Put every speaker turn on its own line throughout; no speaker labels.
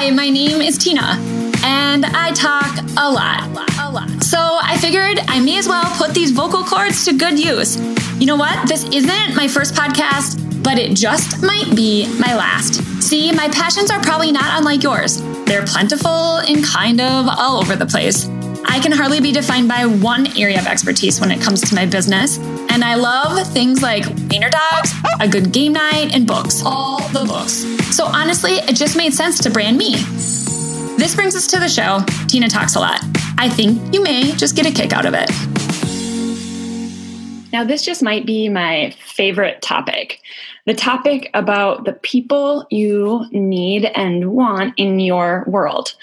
Hi, my name is Tina, and I talk a lot, a lot. So I figured I may as well put these vocal cords to good use. You know what? This isn't my first podcast, but it just might be my last. See, my passions are probably not unlike yours. They're plentiful and kind of all over the place. I can hardly be defined by one area of expertise when it comes to my business. And I love things like wiener dogs, a good game night, and books. All the books. So honestly, it just made sense to brand me. This brings us to the show. Tina talks a lot. I think you may just get a kick out of it. Now, this just might be my favorite topic the topic about the people you need and want in your world.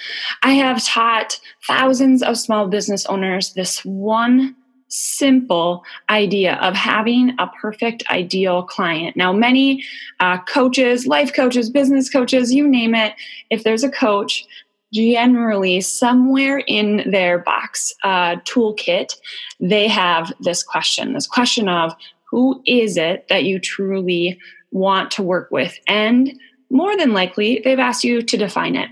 I have taught thousands of small business owners this one simple idea of having a perfect ideal client. Now, many uh, coaches, life coaches, business coaches, you name it, if there's a coach, generally somewhere in their box uh, toolkit, they have this question this question of who is it that you truly want to work with? And more than likely, they've asked you to define it.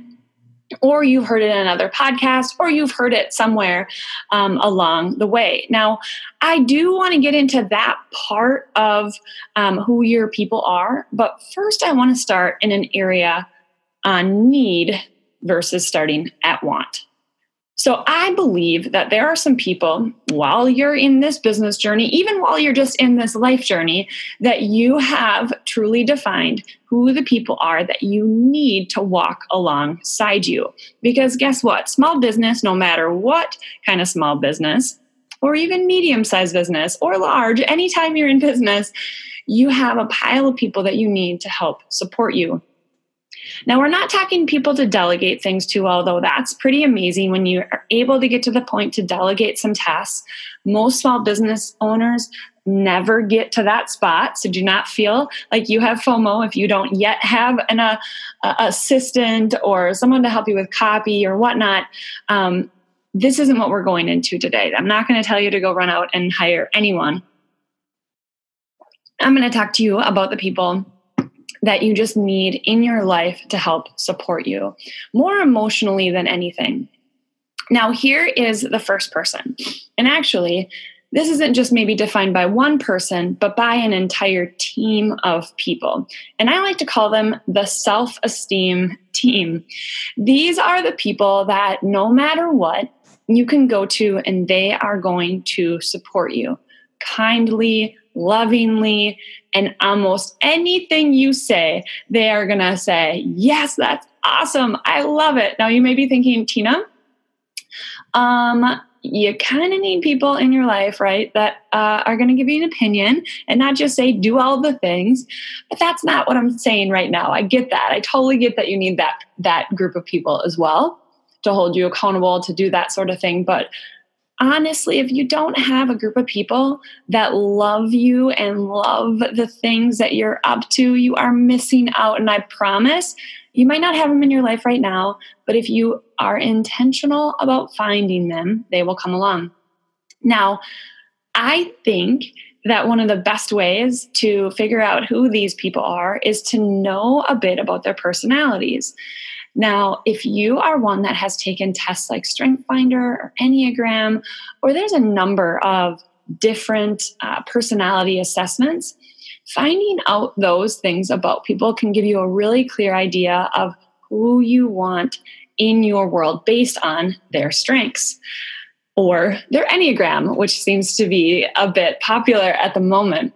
Or you've heard it in another podcast, or you've heard it somewhere um, along the way. Now, I do want to get into that part of um, who your people are, but first, I want to start in an area on need versus starting at want. So I believe that there are some people while you're in this business journey, even while you're just in this life journey, that you have truly defined who the people are that you need to walk alongside you. Because guess what? Small business, no matter what kind of small business, or even medium sized business or large, anytime you're in business, you have a pile of people that you need to help support you now, we're not talking people to delegate things to, although that's pretty amazing when you are able to get to the point to delegate some tasks. Most small business owners never get to that spot. So do not feel like you have FOMO if you don't yet have an uh, assistant or someone to help you with copy or whatnot. Um, this isn't what we're going into today. I'm not going to tell you to go run out and hire anyone. I'm going to talk to you about the people that you just need in your life to help support you more emotionally than anything. Now, here is the first person. And actually, this isn't just maybe defined by one person, but by an entire team of people. And I like to call them the self esteem team. These are the people that no matter what, you can go to and they are going to support you kindly, lovingly, and almost anything you say, they are going to say, Yes, that's awesome. I love it. Now, you may be thinking, Tina, um, you kind of need people in your life, right, that uh, are going to give you an opinion and not just say, do all the things. But that's not what I'm saying right now. I get that. I totally get that you need that that group of people as well to hold you accountable to do that sort of thing. But honestly, if you don't have a group of people that love you and love the things that you're up to, you are missing out. And I promise you might not have them in your life right now, but if you are intentional about finding them, they will come along. Now, I think that one of the best ways to figure out who these people are is to know a bit about their personalities. Now, if you are one that has taken tests like Strength Finder or Enneagram, or there's a number of different uh, personality assessments, finding out those things about people can give you a really clear idea of who you want in your world based on their strengths or their Enneagram, which seems to be a bit popular at the moment.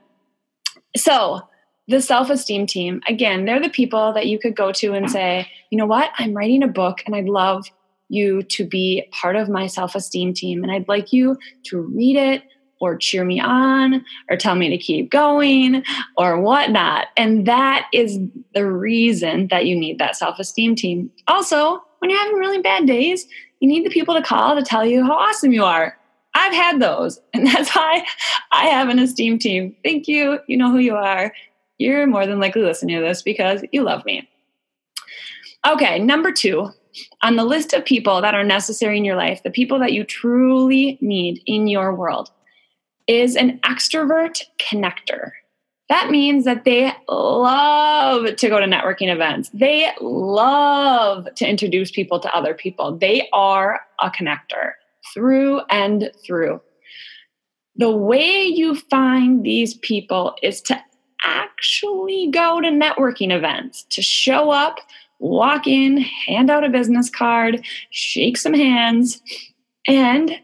So, the self esteem team, again, they're the people that you could go to and say, you know what, I'm writing a book and I'd love you to be part of my self esteem team. And I'd like you to read it or cheer me on or tell me to keep going or whatnot. And that is the reason that you need that self esteem team. Also, when you're having really bad days, you need the people to call to tell you how awesome you are. I've had those, and that's why I have an esteem team. Thank you. You know who you are you're more than likely listening to this because you love me. Okay, number two on the list of people that are necessary in your life, the people that you truly need in your world, is an extrovert connector. that means that they love to go to networking events. They love to introduce people to other people. They are a connector through and through. The way you find these people is to actually go to networking events, to show up, walk in, hand out a business card, shake some hands, and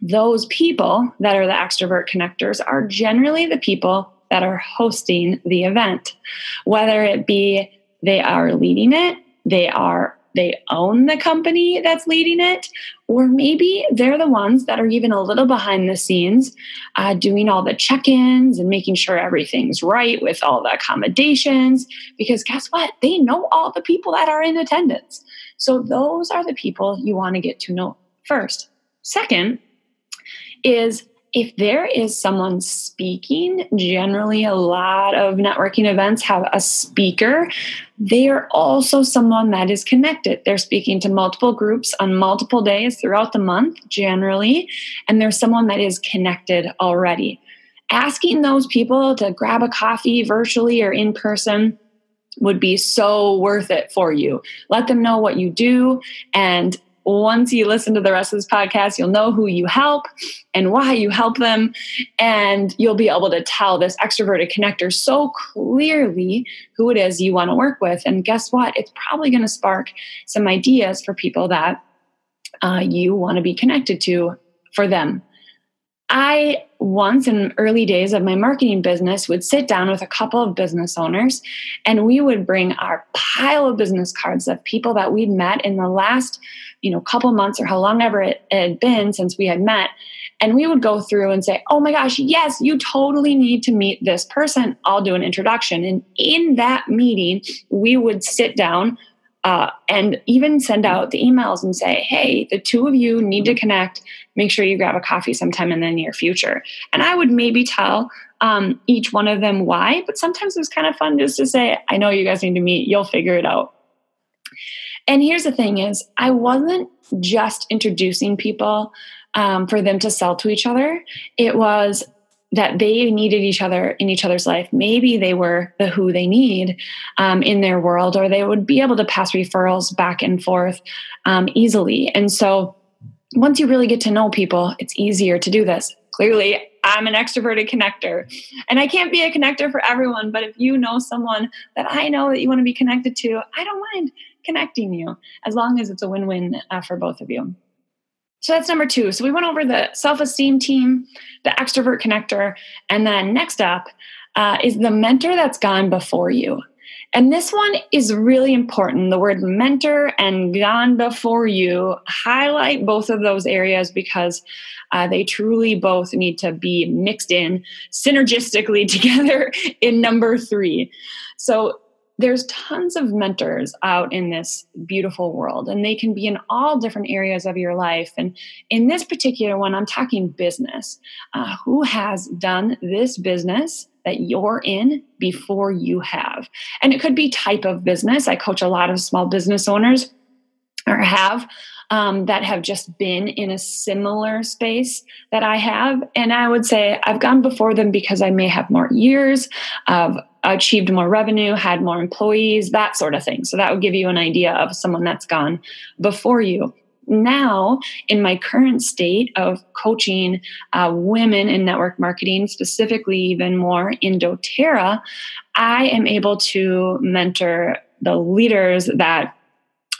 those people that are the extrovert connectors are generally the people that are hosting the event, whether it be they are leading it, they are they own the company that's leading it, or maybe they're the ones that are even a little behind the scenes, uh, doing all the check ins and making sure everything's right with all the accommodations. Because guess what? They know all the people that are in attendance. So those are the people you want to get to know first. Second is if there is someone speaking, generally a lot of networking events have a speaker. They are also someone that is connected. They're speaking to multiple groups on multiple days throughout the month, generally, and there's someone that is connected already. Asking those people to grab a coffee virtually or in person would be so worth it for you. Let them know what you do and once you listen to the rest of this podcast, you'll know who you help and why you help them. And you'll be able to tell this extroverted connector so clearly who it is you want to work with. And guess what? It's probably going to spark some ideas for people that uh, you want to be connected to for them. I once in early days of my marketing business would sit down with a couple of business owners and we would bring our pile of business cards of people that we'd met in the last you know a couple months or how long ever it had been since we had met and we would go through and say oh my gosh yes you totally need to meet this person i'll do an introduction and in that meeting we would sit down uh, and even send out the emails and say, hey, the two of you need to connect. Make sure you grab a coffee sometime in the near future. And I would maybe tell um, each one of them why, but sometimes it was kind of fun just to say, I know you guys need to meet, you'll figure it out. And here's the thing is, I wasn't just introducing people um, for them to sell to each other. It was that they needed each other in each other's life. Maybe they were the who they need um, in their world, or they would be able to pass referrals back and forth um, easily. And so once you really get to know people, it's easier to do this. Clearly, I'm an extroverted connector, and I can't be a connector for everyone. But if you know someone that I know that you want to be connected to, I don't mind connecting you as long as it's a win win uh, for both of you. So that's number two. So we went over the self esteem team, the extrovert connector, and then next up uh, is the mentor that's gone before you. And this one is really important. The word mentor and gone before you highlight both of those areas because uh, they truly both need to be mixed in synergistically together in number three. So there's tons of mentors out in this beautiful world and they can be in all different areas of your life. And in this particular one i'm talking business. Uh, who has done this business that you're in before you have? And it could be type of business. I coach a lot of small business owners or have um, that have just been in a similar space that I have. And I would say I've gone before them because I may have more years of achieved more revenue, had more employees, that sort of thing. So that would give you an idea of someone that's gone before you. Now, in my current state of coaching uh, women in network marketing, specifically even more in doTERRA, I am able to mentor the leaders that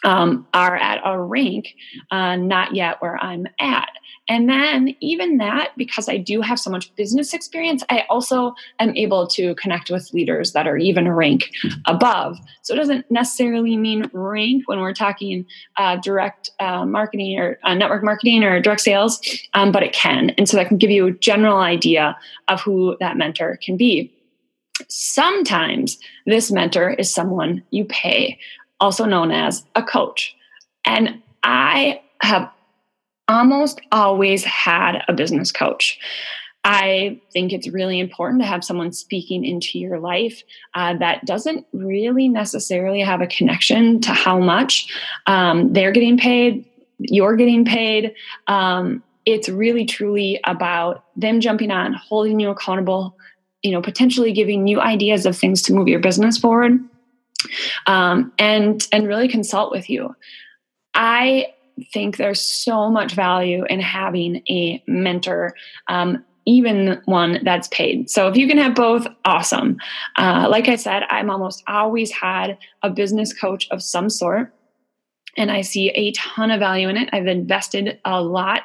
um, are at a rank, uh, not yet where I'm at. And then, even that, because I do have so much business experience, I also am able to connect with leaders that are even a rank above. So, it doesn't necessarily mean rank when we're talking uh, direct uh, marketing or uh, network marketing or direct sales, um, but it can. And so, that can give you a general idea of who that mentor can be. Sometimes this mentor is someone you pay also known as a coach. And I have almost always had a business coach. I think it's really important to have someone speaking into your life uh, that doesn't really necessarily have a connection to how much um, they're getting paid, you're getting paid. Um, it's really truly about them jumping on, holding you accountable, you know, potentially giving you ideas of things to move your business forward, um, and and really consult with you. I think there's so much value in having a mentor. Um, even one that's paid. So if you can have both, awesome. Uh, like I said, I'm almost always had a business coach of some sort and I see a ton of value in it. I've invested a lot.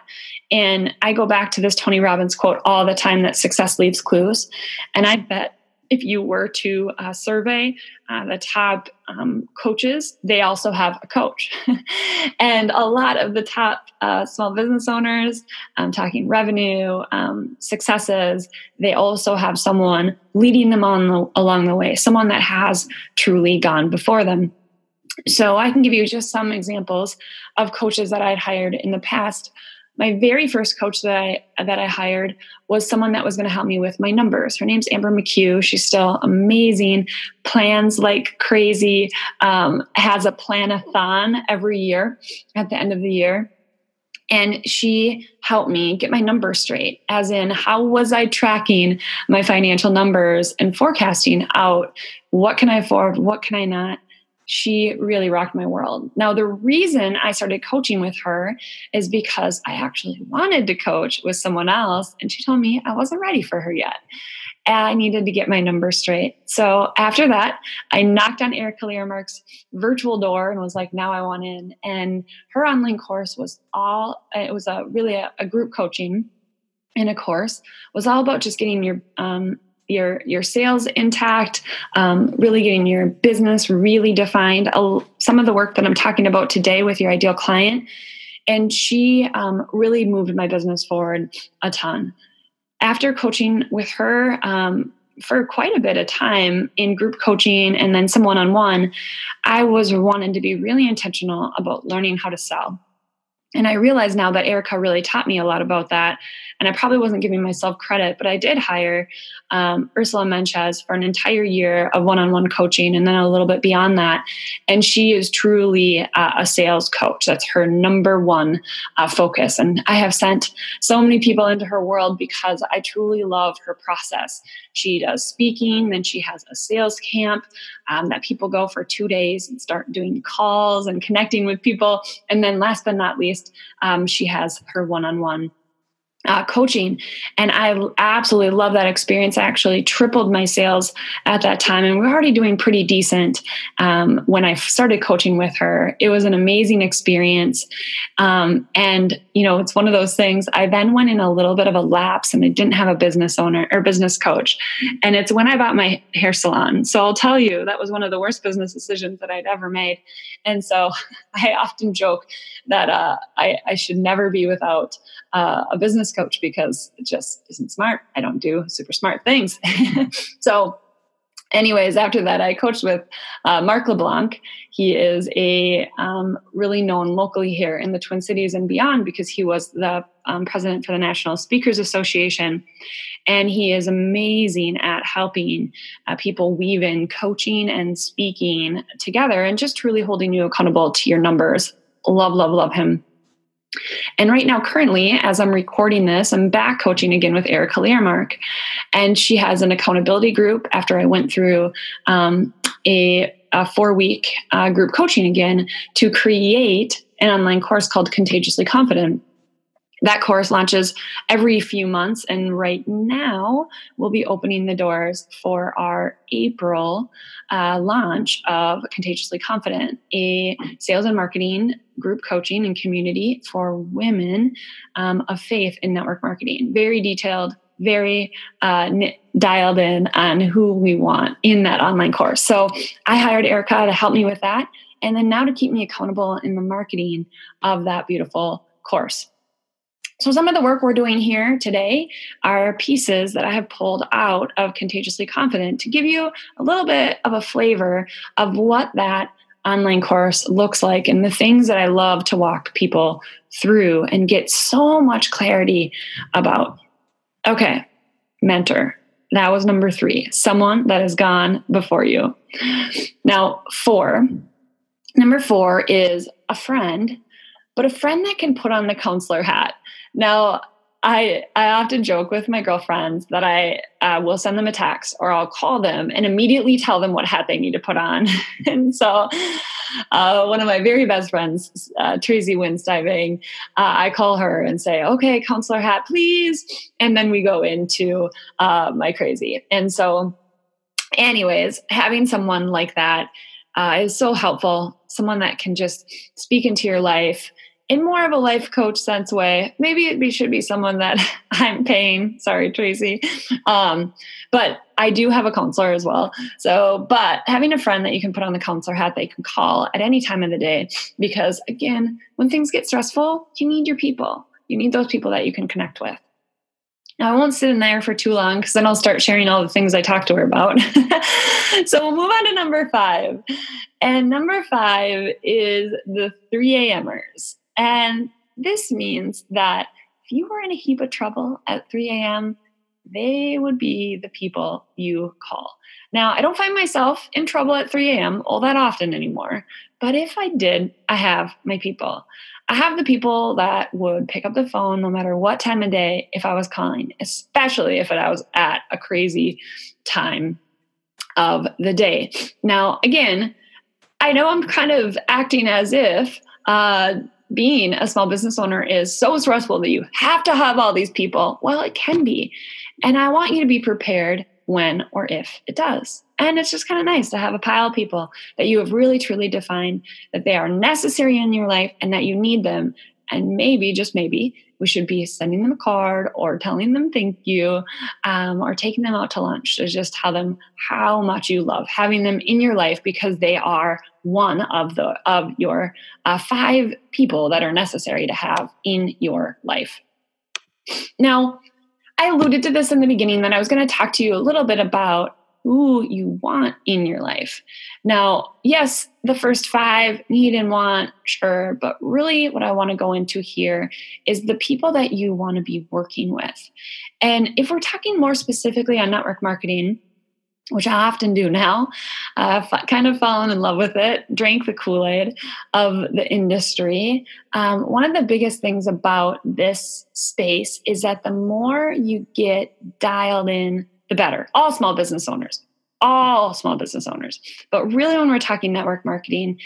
And I go back to this Tony Robbins quote all the time that success leaves clues. And I bet if you were to uh, survey uh, the top um, coaches, they also have a coach. and a lot of the top uh, small business owners, um, talking revenue, um, successes, they also have someone leading them on the, along the way, someone that has truly gone before them. So I can give you just some examples of coaches that I'd hired in the past. My very first coach that I that I hired was someone that was going to help me with my numbers. Her name's Amber McCue. She's still amazing, plans like crazy, um, has a planathon every year at the end of the year. And she helped me get my numbers straight, as in, how was I tracking my financial numbers and forecasting out what can I afford, what can I not? She really rocked my world. Now, the reason I started coaching with her is because I actually wanted to coach with someone else, and she told me I wasn't ready for her yet. And I needed to get my numbers straight. So after that, I knocked on Erika Lyremark's virtual door and was like, now I want in. And her online course was all, it was a really a, a group coaching in a course was all about just getting your um, your your sales intact um, really getting your business really defined. Some of the work that i'm talking about today with your ideal client. And she um, really moved my business forward a ton. After coaching with her um, for quite a bit of time in group coaching and then some one-on-one i was wanting to be really intentional about learning how to sell. And I realize now that Erika really taught me a lot about that. And I probably wasn't giving myself credit, but I did hire um, Ursula Mentjes for an entire year of one on one coaching and then a little bit beyond that. And she is truly uh, a sales coach. That's her number one uh, focus. And I have sent so many people into her world because I truly love her process. She does speaking, then she has a sales camp um, that people go for two days and start doing calls and connecting with people. And then last but not least, um, she has her one on one uh, coaching. And I absolutely love that experience. I actually tripled my sales at that time, and we're already doing pretty decent um, when I started coaching with her. It was an amazing experience. Um, and, you know, it's one of those things. I then went in a little bit of a lapse and I didn't have a business owner or business coach. And it's when I bought my hair salon. So I'll tell you, that was one of the worst business decisions that I'd ever made. And so I often joke that uh, I, I should never be without uh, a business coach because it just isn't smart. I don't do super smart things. so, anyways, after that, I coached with uh, Mark LeBlanc. He is a um, really known locally here in the Twin Cities and beyond because he was the um, president for the National Speakers Association. And he is amazing at helping uh, people weave in coaching and speaking together and just truly holding you accountable to your numbers. Love, love, love him. And right now, currently, as I'm recording this, I'm back coaching again with Erika Lyremark. And she has an accountability group after I went through um, a, a, four week uh, group coaching again to create an online course called Contagiously Confident that course launches every few months and right now we'll be opening the doors for our april uh, launch of contagiously confident a sales and marketing group coaching and community for women um, of faith in network marketing. Very detailed very uh, dialed in on who we want in that online course. So i hired erika to help me with that and then now to keep me accountable in the marketing of that beautiful course so, some of the work we're doing here today are pieces that I have pulled out of Contagiously Confident to give you a little bit of a flavor of what that online course looks like and the things that I love to walk people through and get so much clarity about. Okay, mentor. That was number three, someone that has gone before you. Now, four. Number four is a friend, but a friend that can put on the counselor hat. Now, I I often joke with my girlfriends that I uh, will send them a text or I'll call them and immediately tell them what hat they need to put on. and so, uh, one of my very best friends, uh, Tracy Wins Diving, uh, I call her and say, "Okay, counselor hat, please," and then we go into uh, my crazy. And so, anyways, having someone like that uh, is so helpful. Someone that can just speak into your life in more of a life coach sense way. Maybe it be, should be someone that I'm paying. Sorry, Tracy. Um, but I do have a counselor as well. So, but having a friend that you can put on the counselor hat that you can call at any time of the day, because again, when things get stressful, you need your people. You need those people that you can connect with. Now, I won't sit in there for too long because then I'll start sharing all the things I talked to her about. so we'll move on to number five. And number five is the 3 a.m.ers. And this means that if you were in a heap of trouble at 3 a.m., they would be the people you call. Now, I don't find myself in trouble at 3 a.m. all that often anymore, but if I did, I have my people. I have the people that would pick up the phone no matter what time of day if I was calling, especially if I was at a crazy time of the day. Now, again, I know I'm kind of acting as if uh, being a small business owner is so stressful that you have to have all these people. Well, it can be. And I want you to be prepared when or if it does. And it's just kind of nice to have a pile of people that you have really truly defined that they are necessary in your life and that you need them. And maybe, just maybe, we should be sending them a card or telling them thank you um, or taking them out to lunch to just tell them how much you love having them in your life because they are one of the of your uh, five people that are necessary to have in your life. Now i alluded to this in the beginning that i was going to talk to you a little bit about who you want in your life. Now, yes, the first five need and want, sure, but really what I want to go into here is the people that you want to be working with. And if we're talking more specifically on network marketing, which I often do now, I've uh, kind of fallen in love with it, drank the Kool Aid of the industry. Um, one of the biggest things about this space is that the more you get dialed in the better. All small business owners, all small business owners. But really, when we're talking network marketing,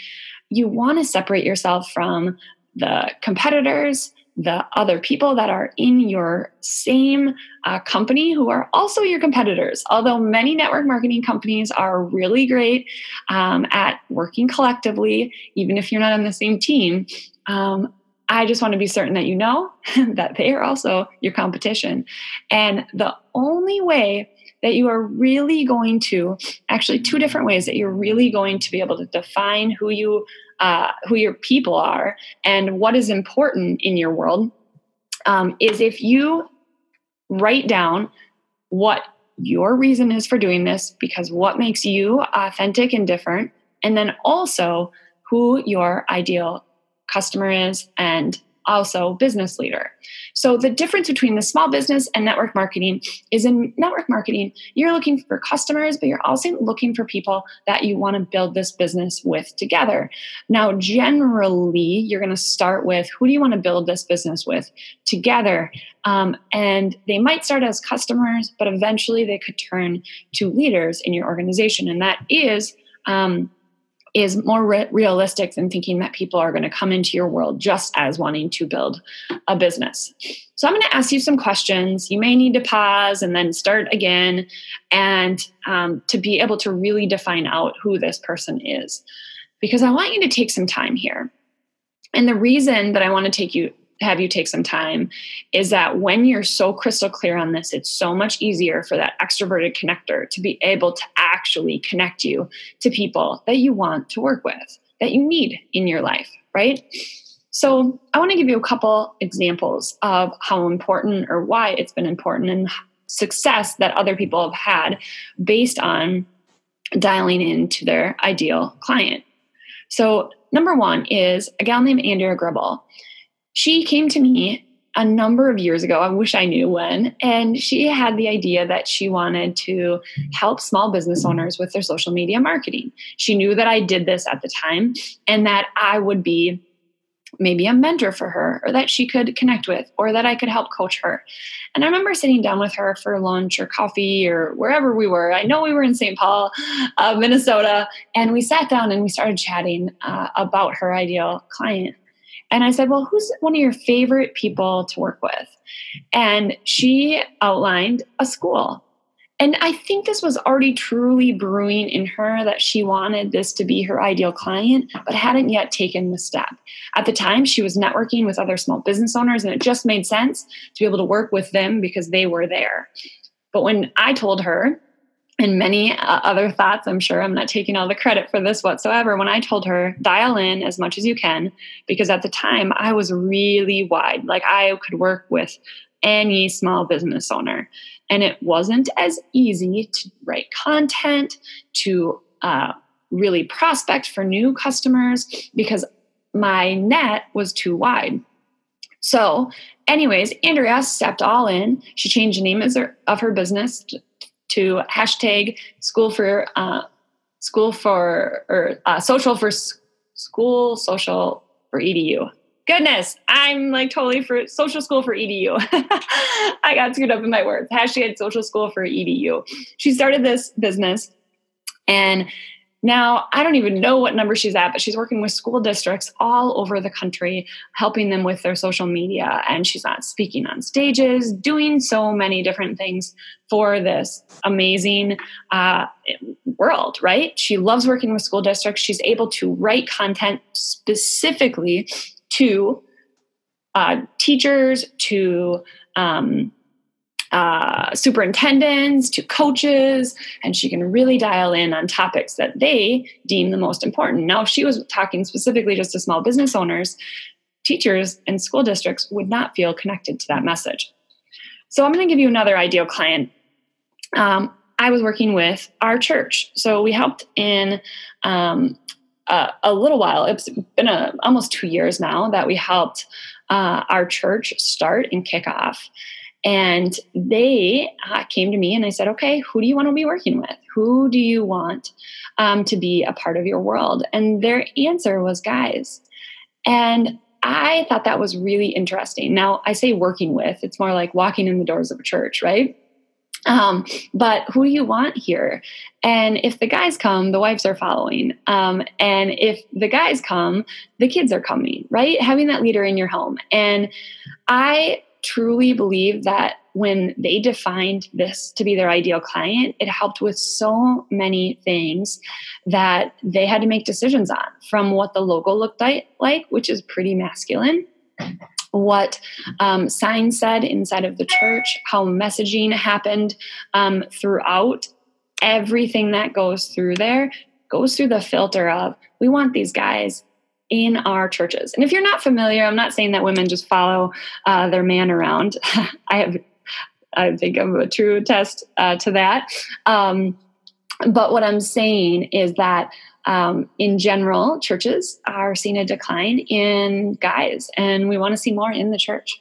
you want to separate yourself from the competitors, the other people that are in your same uh, company who are also your competitors. Although many network marketing companies are really great um, at working collectively, even if you're not on the same team, um, I just want to be certain that you know that they are also your competition. And the only way that you are really going to actually two different ways that you're really going to be able to define who you uh, who your people are and what is important in your world um, is if you write down what your reason is for doing this because what makes you authentic and different and then also who your ideal customer is and also business leader. So the difference between the small business and network marketing is in network marketing, you're looking for customers, but you're also looking for people that you want to build this business with together. Now, generally, you're going to start with who do you want to build this business with together? Um, and they might start as customers, but eventually they could turn to leaders in your organization. And that is um, is more re- realistic than thinking that people are going to come into your world just as wanting to build a business. So, I'm going to ask you some questions. You may need to pause and then start again, and um, to be able to really define out who this person is. Because I want you to take some time here. And the reason that I want to take you have you take some time is that when you're so crystal clear on this, it's so much easier for that extroverted connector to be able to actually connect you to people that you want to work with, that you need in your life, right? So, I want to give you a couple examples of how important or why it's been important and success that other people have had based on dialing into their ideal client. So, number one is a gal named Andrea Gribble she came to me a number of years ago. I wish I knew when. And she had the idea that she wanted to help small business owners with their social media marketing. She knew that I did this at the time and that I would be maybe a mentor for her or that she could connect with or that I could help coach her. And I remember sitting down with her for lunch or coffee or wherever we were. I know we were in St. Paul, uh, Minnesota, and we sat down and we started chatting uh, about her ideal client. And I said, Well, who's one of your favorite people to work with? And she outlined a school and I think this was already truly brewing in her that she wanted this to be her ideal client, but hadn't yet taken the step. At the time, she was networking with other small business owners, and it just made sense to be able to work with them because they were there. But when I told her, and many uh, other thoughts, I'm sure I'm not taking all the credit for this whatsoever. When I told her, dial in as much as you can, because at the time I was really wide. Like I could work with any small business owner. And it wasn't as easy to write content, to uh, really prospect for new customers because my net was too wide. So, anyways, Andrea stepped all in. She changed the name of her business to hashtag school for uh, school for or uh, social for school social for edu goodness, I'm like totally for social school for EDU. I got screwed up in my words. Hashtag social school for EDU. She started this business and now I don't even know what number she's at, but she's working with school districts all over the country, helping them with their social media. And she's not speaking on stages, doing so many different things for this amazing uh, world, right? She loves working with school districts. She's able to write content specifically to uh, teachers, to um, uh, superintendents, to coaches, and she can really dial in on topics that they deem the most important. Now, if she was talking specifically just to small business owners, teachers and school districts would not feel connected to that message. So, I'm going to give you another ideal client. Um, I was working with our church. So, we helped in um, uh, a little while. It's been a, almost two years now that we helped uh, our church start and kick off. And they uh, came to me and I said, okay, who do you want to be working with? Who do you want um, to be a part of your world? And their answer was guys. And I thought that was really interesting. Now, I say working with, it's more like walking in the doors of a church, right? Um, but who do you want here? And if the guys come, the wives are following. Um, and if the guys come, the kids are coming, right? Having that leader in your home. And I truly believe that when they defined this to be their ideal client, it helped with so many things that they had to make decisions on from what the logo looked like, which is pretty masculine, what um, signs said inside of the church, how messaging happened um, throughout. Everything that goes through there goes through the filter of we want these guys in our churches. And if you're not familiar, I'm not saying that women just follow uh, their man around. I have, I think I'm a true test uh, to that. Um, but what I'm saying is that um, in general, churches are seeing a decline in guys, and we want to see more in the church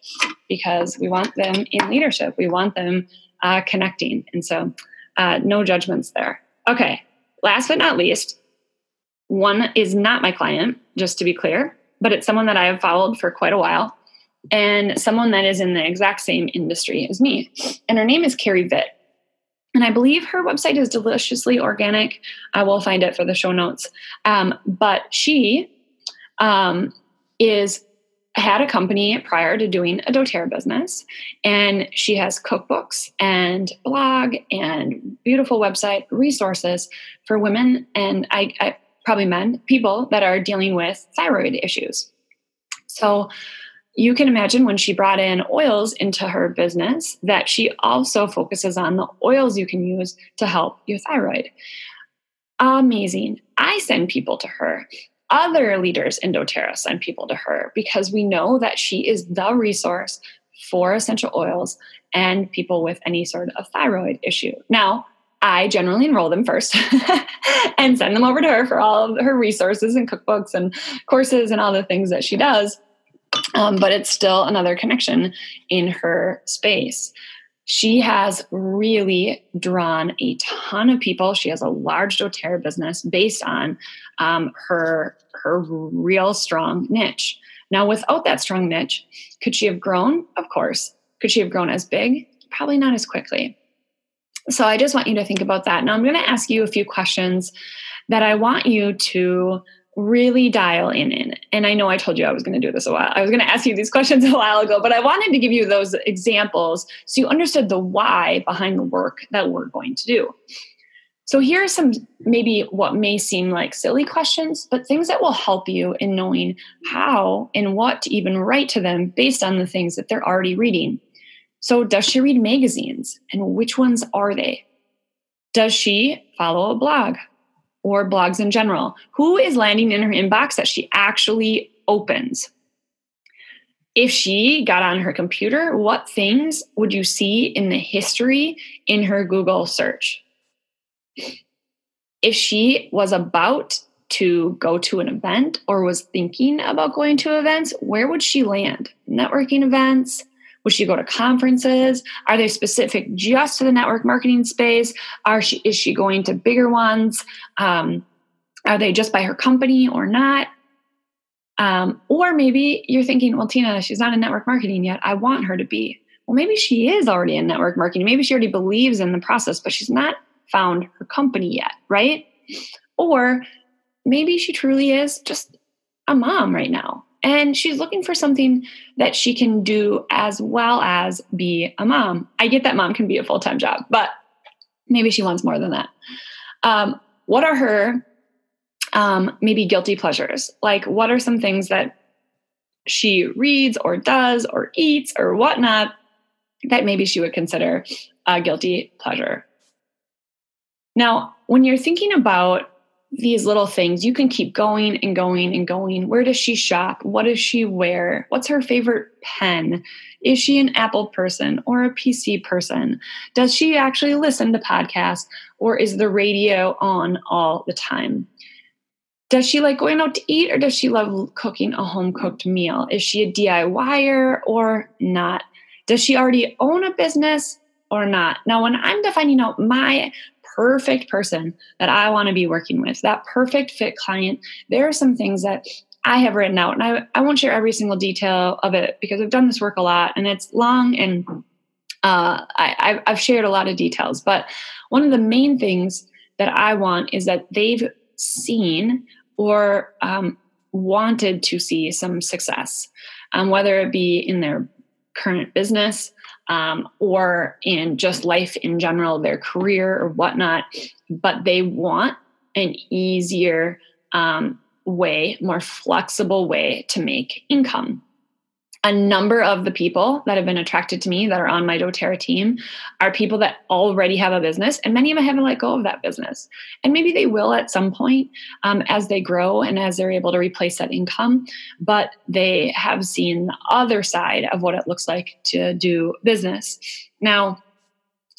because we want them in leadership. We want them uh, connecting. And so, uh, no judgments there. Okay, last but not least, one is not my client, just to be clear, but it's someone that I have followed for quite a while and someone that is in the exact same industry as me. And her name is Carrie Vitt. And I believe her website is deliciously organic. I will find it for the show notes. Um, but she um, is had a company prior to doing a doTERRA business, and she has cookbooks and blog and beautiful website resources for women and I, I probably men, people that are dealing with thyroid issues. So you can imagine when she brought in oils into her business that she also focuses on the oils you can use to help your thyroid. Amazing. I send people to her. Other leaders in doTERRA send people to her because we know that she is the resource for essential oils and people with any sort of thyroid issue. Now, I generally enroll them first and send them over to her for all of her resources and cookbooks and courses and all the things that she does um, but it's still another connection in her space. She has really drawn a ton of people. She has a large doTERRA business based on um, her her real strong niche. Now, without that strong niche, could she have grown? Of course. Could she have grown as big? Probably not as quickly. So I just want you to think about that. Now, I'm going to ask you a few questions that I want you to really dial in in. And I know I told you I was going to do this a while. I was going to ask you these questions a while ago, but I wanted to give you those examples so you understood the why behind the work that we're going to do. So here are some maybe what may seem like silly questions, but things that will help you in knowing how and what to even write to them based on the things that they're already reading. So does she read magazines and which ones are they? Does she follow a blog? or blogs in general? Who is landing in her inbox that she actually opens? If she got on her computer, what things would you see in the history in her Google search? If she was about to go to an event or was thinking about going to events, where would she land? Networking events, would she go to conferences? Are they specific just to the network marketing space? Are she is she going to bigger ones? Um, are they just by her company or not? Um, or maybe you're thinking, well, Tina, she's not in network marketing yet. I want her to be. Well, maybe she is already in network marketing. Maybe she already believes in the process, but she's not found her company yet, right? Or maybe she truly is just a mom right now and she's looking for something that she can do as well as be a mom. I get that mom can be a full time job, but maybe she wants more than that. Um, what are her um, maybe guilty pleasures? Like, what are some things that she reads or does or eats or whatnot that maybe she would consider a guilty pleasure? Now, when you're thinking about these little things. You can keep going and going and going. Where does she shop? What does she wear? What's her favorite pen? Is she an Apple person or a PC person? Does she actually listen to podcasts or is the radio on all the time? Does she like going out to eat or does she love cooking a home cooked meal? Is she a DIYer or not? Does she already own a business or not? Now, when I'm defining out my perfect person that I want to be working with, that perfect fit client, there are some things that I have written out, and I, I won't share every single detail of it because I've done this work a lot and it's long and uh, I, I've shared a lot of details. But one of the main things that I want is that they've seen or um, wanted to see some success, um, whether it be in their current business, um, or in just life in general, their career or whatnot, but they want an easier um, way, more flexible way to make income a number of the people that have been attracted to me that are on my doterra team are people that already have a business and many of them haven't let go of that business. And maybe they will at some point um, as they grow and as they're able to replace that income but they have seen the other side of what it looks like to do business. Now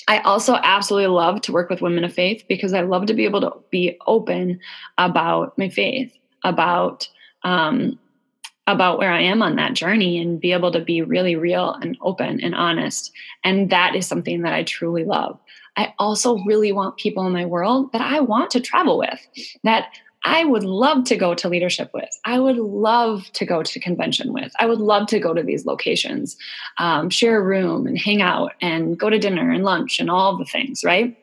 I also absolutely love to work with women of faith because I love to be able to be open about my faith, about um, about where I am on that journey and be able to be really real and open and honest. And that is something that I truly love. I also really want people in my world that I want to travel with, that I would love to go to leadership with. I would love to go to convention with. I would love to go to these locations, um, share a room and hang out and go to dinner and lunch and all the things, right?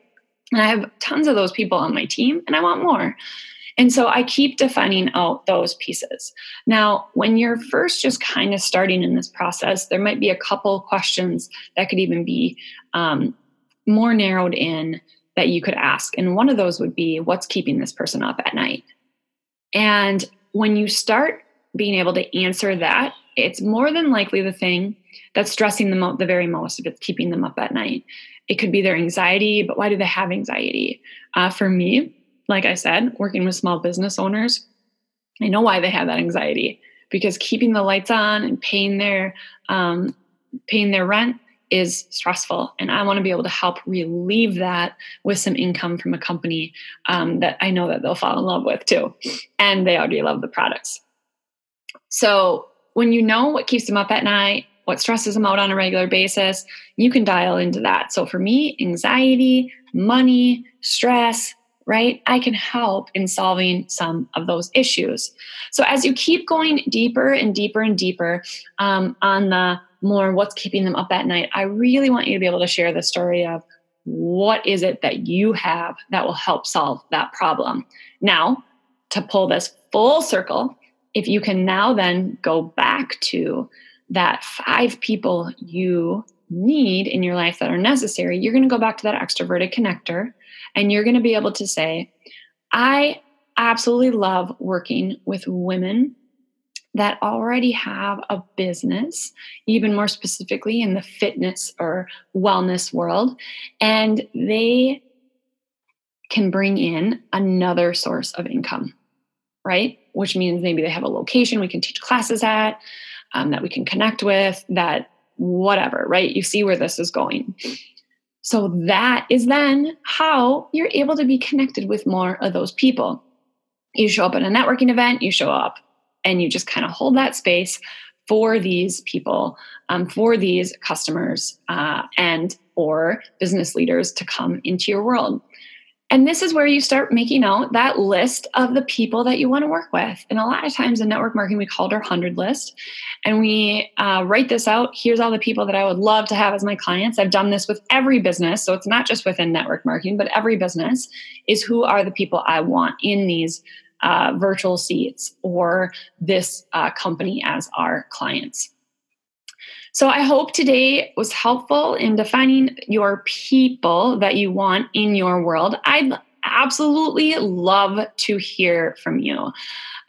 And I have tons of those people on my team and I want more. And so I keep defining out those pieces. Now, when you're first just kind of starting in this process, there might be a couple questions that could even be um, more narrowed in that you could ask. And one of those would be what's keeping this person up at night? And when you start being able to answer that, it's more than likely the thing that's stressing them out the very most if it's keeping them up at night. It could be their anxiety, but why do they have anxiety? Uh, for me, like I said, working with small business owners, I know why they have that anxiety because keeping the lights on and paying their um, paying their rent is stressful, and I want to be able to help relieve that with some income from a company um, that I know that they'll fall in love with too, and they already love the products. So when you know what keeps them up at night, what stresses them out on a regular basis, you can dial into that. So for me, anxiety, money, stress, right? I can help in solving some of those issues. So as you keep going deeper and deeper and deeper um, on the more what's keeping them up at night, I really want you to be able to share the story of what is it that you have that will help solve that problem. Now, to pull this full circle, if you can now then go back to that five people you need in your life that are necessary, you're going to go back to that extroverted connector and you're going to be able to say, I absolutely love working with women that already have a business, even more specifically in the fitness or wellness world, and they can bring in another source of income, right? Which means maybe they have a location we can teach classes at, um, that we can connect with, that whatever, right? You see where this is going. So that is then how you're able to be connected with more of those people. You show up at a networking event, you show up and you just kind of hold that space for these people, um, for these customers, uh, and or business leaders to come into your world. And this is where you start making out that list of the people that you want to work with. And a lot of times in network marketing, we call it our 100 list. And we uh, write this out. Here's all the people that I would love to have as my clients. I've done this with every business. So it's not just within network marketing, but every business is who are the people I want in these uh, virtual seats or this uh, company as our clients. So I hope today was helpful in defining your people that you want in your world. I'd absolutely love to hear from you.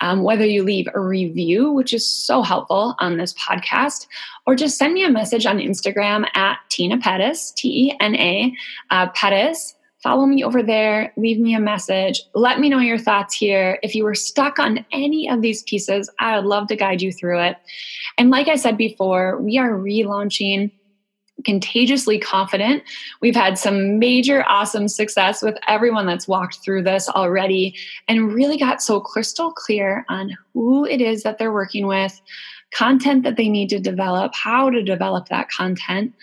Um, whether you leave a review, which is so helpful on this podcast, or just send me a message on Instagram at Tena Pettis, T E N A uh, Pettis, follow me over there, leave me a message, let me know your thoughts here. If you were stuck on any of these pieces, I would love to guide you through it. And like I said before, we are relaunching contagiously confident. We've had some major awesome success with everyone that's walked through this already and really got so crystal clear on who it is that they're working with, content that they need to develop, how to develop that content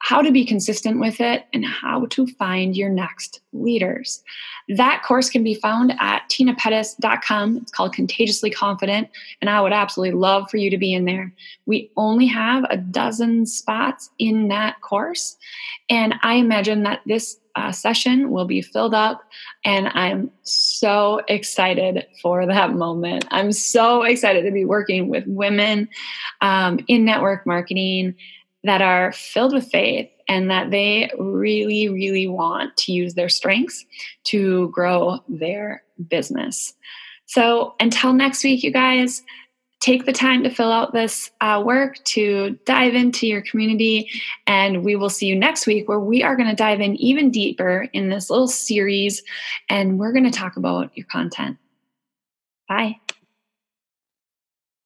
how to be consistent with it, and how to find your next leaders. That course can be found at tenapettis.com. It's called Contagiously Confident, and I would absolutely love for you to be in there. We only have a dozen spots in that course, and I imagine that this uh, session will be filled up, and I'm so excited for that moment. I'm so excited to be working with women um, in network marketing that are filled with faith and that they really, really want to use their strengths to grow their business. So until next week, you guys, take the time to fill out this uh, work to dive into your community. And we will see you next week where we are going to dive in even deeper in this little series and we're going to talk about your content. Bye.